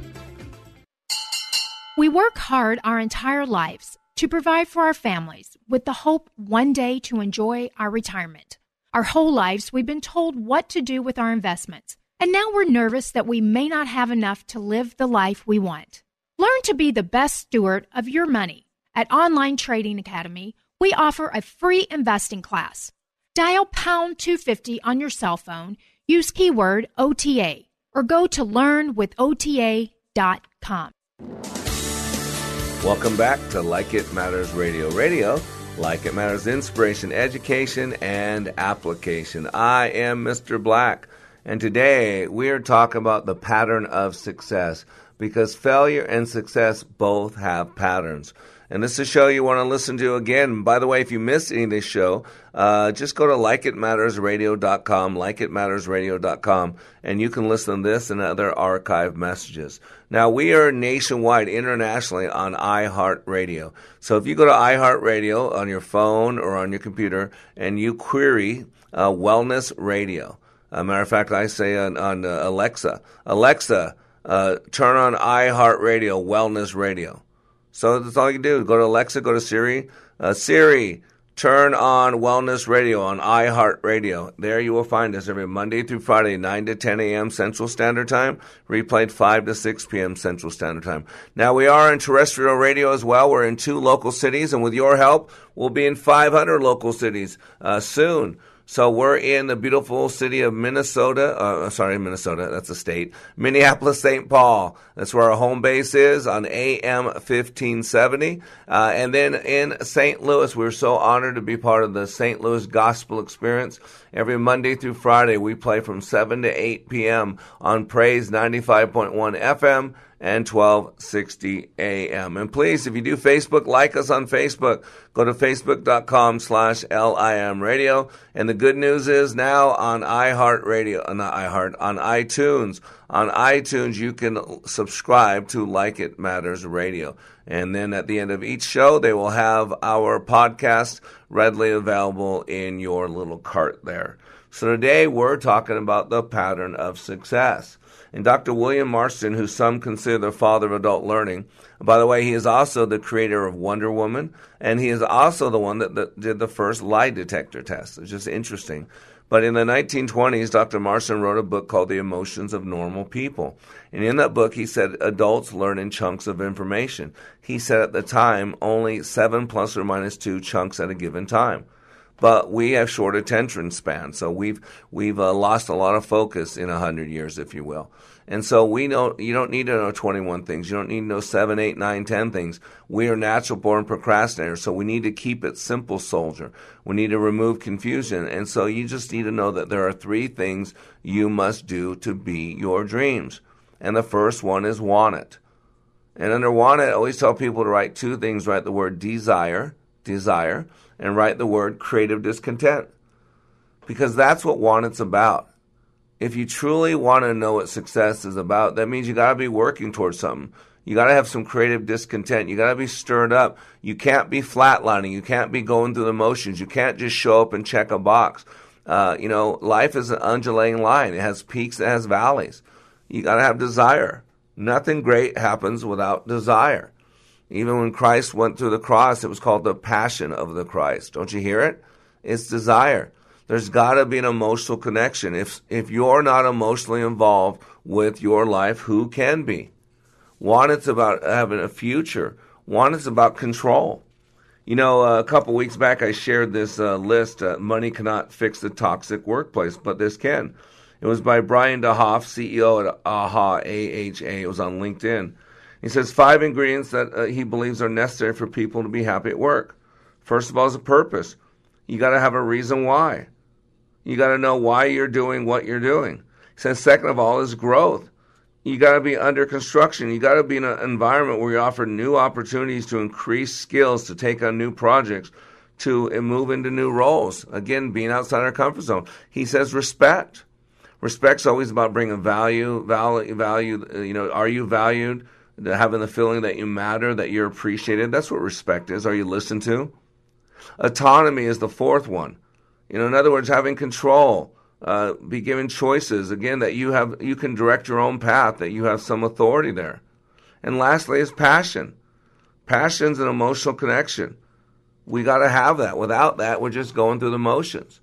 We work hard our entire lives to provide for our families with the hope one day to enjoy our retirement. Our whole lives, we've been told what to do with our investments, and now we're nervous that we may not have enough to live the life we want. Learn to be the best steward of your money. At Online Trading Academy, we offer a free investing class. Dial pound 250 on your cell phone, use keyword OTA, or go to learnwithota.com. Welcome back to Like It Matters Radio. Radio, like it matters, inspiration, education, and application. I am Mr. Black, and today we are talking about the pattern of success because failure and success both have patterns. And this is a show you want to listen to again. By the way, if you missed any of this show, uh, just go to likeitmattersradio.com, likeitmattersradio.com, and you can listen to this and other archive messages. Now, we are nationwide, internationally on iHeartRadio. So if you go to iHeartRadio on your phone or on your computer and you query uh, Wellness Radio, a matter of fact, I say on, on uh, Alexa, Alexa, uh, turn on iHeartRadio, Wellness Radio. So that's all you can do. Go to Alexa, go to Siri. Uh, Siri, turn on Wellness Radio on iHeartRadio. There you will find us every Monday through Friday, 9 to 10 a.m. Central Standard Time, replayed 5 to 6 p.m. Central Standard Time. Now, we are in terrestrial radio as well. We're in two local cities, and with your help, we'll be in 500 local cities uh, soon. So we're in the beautiful city of Minnesota. Uh, sorry, Minnesota. That's a state. Minneapolis, St. Paul. That's where our home base is on AM 1570. Uh, and then in St. Louis, we're so honored to be part of the St. Louis Gospel Experience. Every Monday through Friday, we play from 7 to 8 p.m. on Praise 95.1 FM and 1260 AM. And please, if you do Facebook, like us on Facebook. Go to facebook.com slash LIM radio. And the good news is now on iHeartRadio, uh, not iHeart, on iTunes. On iTunes, you can subscribe to Like It Matters Radio. And then at the end of each show, they will have our podcast readily available in your little cart there. So today we're talking about the pattern of success. And Dr. William Marston, who some consider the father of adult learning, by the way, he is also the creator of Wonder Woman, and he is also the one that, that did the first lie detector test. It's just interesting. But in the 1920s, Dr. Marston wrote a book called The Emotions of Normal People. And in that book, he said adults learn in chunks of information. He said at the time only seven plus or minus two chunks at a given time but we have short attention spans, so we've we've uh, lost a lot of focus in a hundred years, if you will. And so we don't. You don't need to know 21 things. You don't need to know seven, eight, nine, ten things. We are natural born procrastinators, so we need to keep it simple, soldier. We need to remove confusion, and so you just need to know that there are three things you must do to be your dreams. And the first one is want it. And under want it, I always tell people to write two things. Write the word desire, desire, and write the word creative discontent. Because that's what want it's about. If you truly want to know what success is about, that means you got to be working towards something. You got to have some creative discontent. You got to be stirred up. You can't be flatlining. You can't be going through the motions. You can't just show up and check a box. Uh, you know, life is an undulating line. It has peaks, it has valleys. You got to have desire. Nothing great happens without desire. Even when Christ went through the cross, it was called the passion of the Christ. Don't you hear it? It's desire. There's got to be an emotional connection. If if you're not emotionally involved with your life, who can be? One, it's about having a future. One, it's about control. You know, uh, a couple weeks back, I shared this uh, list. Uh, Money cannot fix the toxic workplace, but this can. It was by Brian DeHoff, CEO at AHA, AHA. It was on LinkedIn. He says five ingredients that uh, he believes are necessary for people to be happy at work. First of all, is a purpose. You got to have a reason why. You got to know why you're doing what you're doing. Says second of all is growth. You got to be under construction. You got to be in an environment where you offer new opportunities to increase skills, to take on new projects, to move into new roles. Again, being outside our comfort zone. He says respect. Respect's always about bringing value, value, value. You know, are you valued? having the feeling that you matter, that you're appreciated. That's what respect is. Are you listened to? Autonomy is the fourth one. You know, in other words, having control, uh, be given choices. Again, that you have, you can direct your own path. That you have some authority there. And lastly, is passion. Passion's an emotional connection. We got to have that. Without that, we're just going through the motions.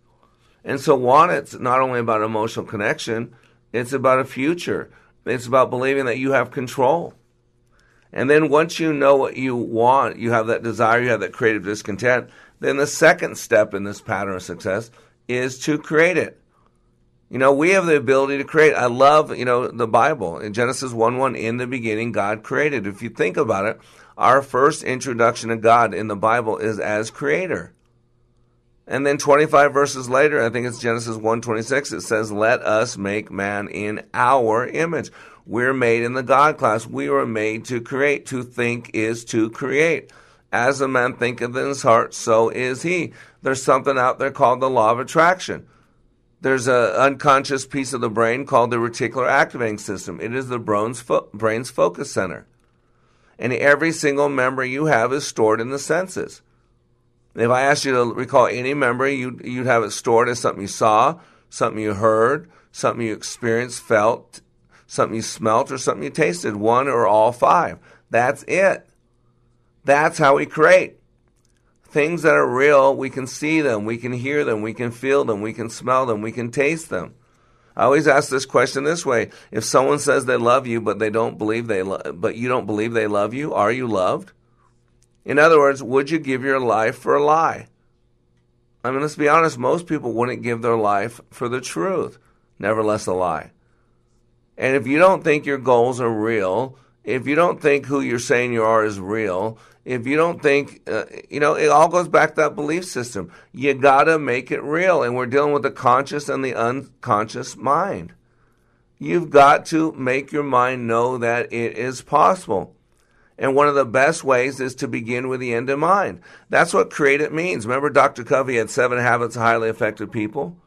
And so, want it's not only about emotional connection; it's about a future. It's about believing that you have control. And then once you know what you want, you have that desire, you have that creative discontent, then the second step in this pattern of success is to create it. You know, we have the ability to create. I love, you know, the Bible. In Genesis 1 1, in the beginning, God created. If you think about it, our first introduction to God in the Bible is as creator. And then 25 verses later, I think it's Genesis 1:26, it says, "Let us make man in our image." We're made in the God class. We were made to create. To think is to create. As a man thinketh in his heart, so is he. There's something out there called the law of attraction. There's an unconscious piece of the brain called the reticular activating system. It is the brain's, fo- brain's focus center. And every single memory you have is stored in the senses. If I asked you to recall any memory, you'd, you'd have it stored as something you saw, something you heard, something you experienced, felt, something you smelt, or something you tasted, one or all five. That's it. That's how we create. Things that are real, we can see them, we can hear them, we can feel them, we can smell them, we can taste them. I always ask this question this way: If someone says they love you, but they don't believe they, lo- but you don't believe they love you, are you loved? In other words, would you give your life for a lie? I mean, let's be honest, most people wouldn't give their life for the truth, nevertheless, a lie. And if you don't think your goals are real, if you don't think who you're saying you are is real, if you don't think, uh, you know, it all goes back to that belief system. You got to make it real. And we're dealing with the conscious and the unconscious mind. You've got to make your mind know that it is possible. And one of the best ways is to begin with the end in mind. That's what create it means. Remember, Dr. Covey had seven habits of highly effective people?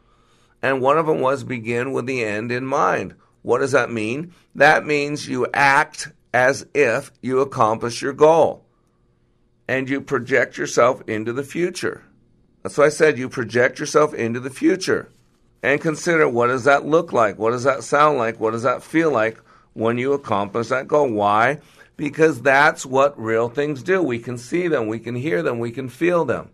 And one of them was begin with the end in mind. What does that mean? That means you act as if you accomplish your goal and you project yourself into the future. That's why I said you project yourself into the future and consider what does that look like? What does that sound like? What does that feel like when you accomplish that goal? Why? Because that's what real things do. We can see them, we can hear them, we can feel them.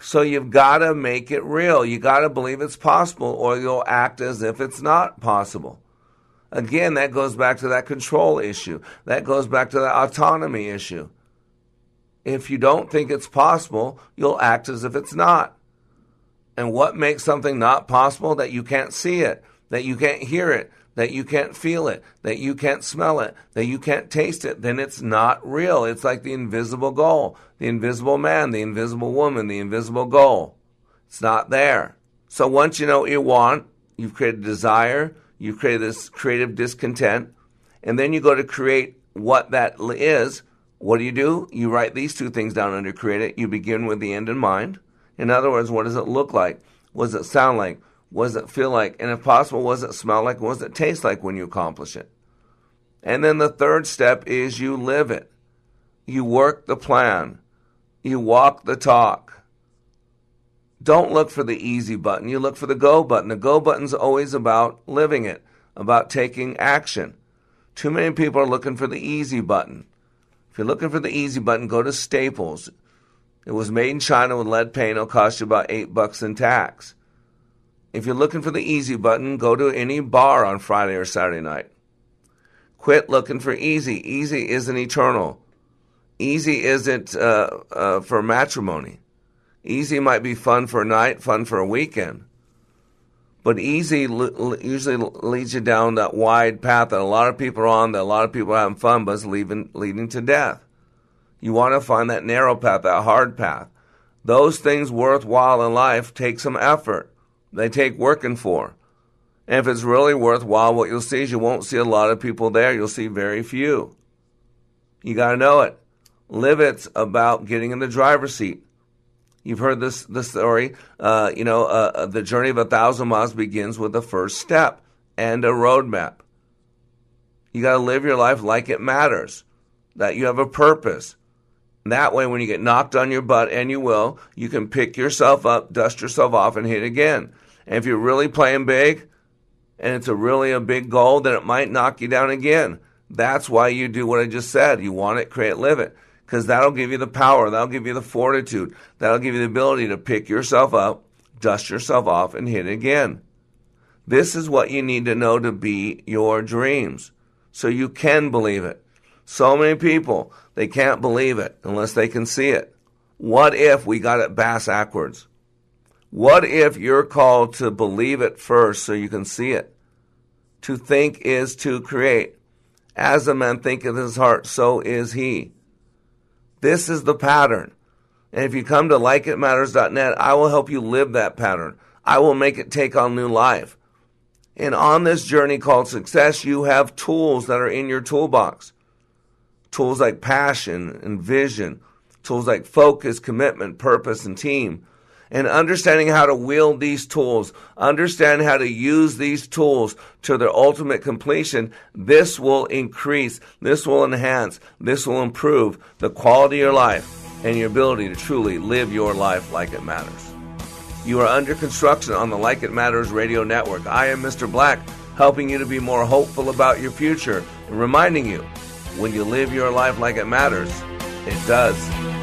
So you've got to make it real. You got to believe it's possible, or you'll act as if it's not possible. Again, that goes back to that control issue. That goes back to that autonomy issue. If you don't think it's possible, you'll act as if it's not. And what makes something not possible? That you can't see it, that you can't hear it, that you can't feel it, that you can't smell it, that you can't taste it, then it's not real. It's like the invisible goal, the invisible man, the invisible woman, the invisible goal. It's not there. So once you know what you want, you've created desire, you've created this creative discontent, and then you go to create what that is. What do you do? You write these two things down under create it. You begin with the end in mind. In other words, what does it look like? What does it sound like? What does it feel like? And if possible, what does it smell like? What does it taste like when you accomplish it? And then the third step is you live it. You work the plan. You walk the talk. Don't look for the easy button. You look for the go button. The go button's always about living it, about taking action. Too many people are looking for the easy button. If you're looking for the easy button, go to Staples. It was made in China with lead paint. It'll cost you about eight bucks in tax. If you're looking for the easy button, go to any bar on Friday or Saturday night. Quit looking for easy. Easy isn't eternal. Easy isn't uh, uh, for matrimony. Easy might be fun for a night, fun for a weekend. But easy usually leads you down that wide path that a lot of people are on, that a lot of people are having fun, but it's leading, leading to death. You want to find that narrow path, that hard path. Those things worthwhile in life take some effort. They take working for. And if it's really worthwhile, what you'll see is you won't see a lot of people there. You'll see very few. You got to know it. Live it's about getting in the driver's seat. You've heard this, this story. Uh, you know, uh, uh, the journey of a thousand miles begins with the first step and a roadmap. You got to live your life like it matters, that you have a purpose, that way, when you get knocked on your butt, and you will, you can pick yourself up, dust yourself off, and hit again. And if you're really playing big, and it's a really a big goal, then it might knock you down again. That's why you do what I just said. You want it, create, live it. Because that'll give you the power, that'll give you the fortitude, that'll give you the ability to pick yourself up, dust yourself off, and hit again. This is what you need to know to be your dreams. So you can believe it. So many people, they can't believe it unless they can see it. What if we got it bass backwards? What if you're called to believe it first so you can see it? To think is to create. As a man thinketh in his heart, so is he. This is the pattern. And if you come to likeitmatters.net, I will help you live that pattern. I will make it take on new life. And on this journey called success, you have tools that are in your toolbox tools like passion and vision, tools like focus, commitment, purpose, and team. And understanding how to wield these tools, understand how to use these tools to their ultimate completion, this will increase, this will enhance, this will improve the quality of your life and your ability to truly live your life like it matters. You are under construction on the Like It Matters radio network. I am Mr. Black, helping you to be more hopeful about your future and reminding you when you live your life like it matters, it does.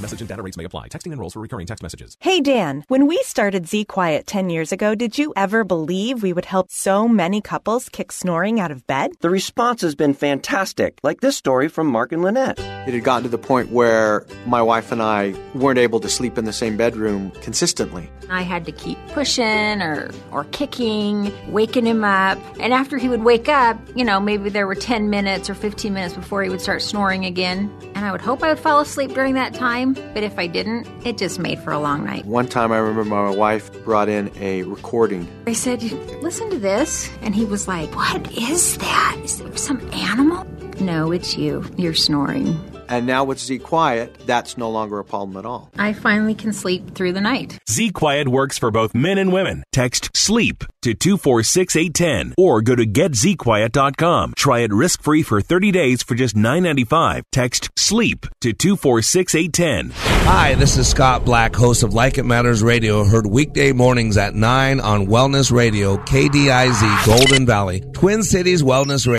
Message and data rates may apply. Texting enrolls for recurring text messages. Hey Dan, when we started Z Quiet 10 years ago, did you ever believe we would help so many couples kick snoring out of bed? The response has been fantastic, like this story from Mark and Lynette. It had gotten to the point where my wife and I weren't able to sleep in the same bedroom consistently. I had to keep pushing or, or kicking, waking him up. And after he would wake up, you know, maybe there were 10 minutes or 15 minutes before he would start snoring again. And I would hope I would fall asleep during that time, but if I didn't, it just made for a long night. One time I remember my wife brought in a recording. I said, Listen to this. And he was like, What is that? Is there some animal? No, it's you. You're snoring. And now with Z Quiet, that's no longer a problem at all. I finally can sleep through the night. Z Quiet works for both men and women. Text SLEEP to 246810 or go to getzquiet.com. Try it risk free for 30 days for just $9.95. Text SLEEP to 246810. Hi, this is Scott Black, host of Like It Matters Radio, heard weekday mornings at 9 on Wellness Radio, KDIZ, Golden Valley, Twin Cities Wellness Radio.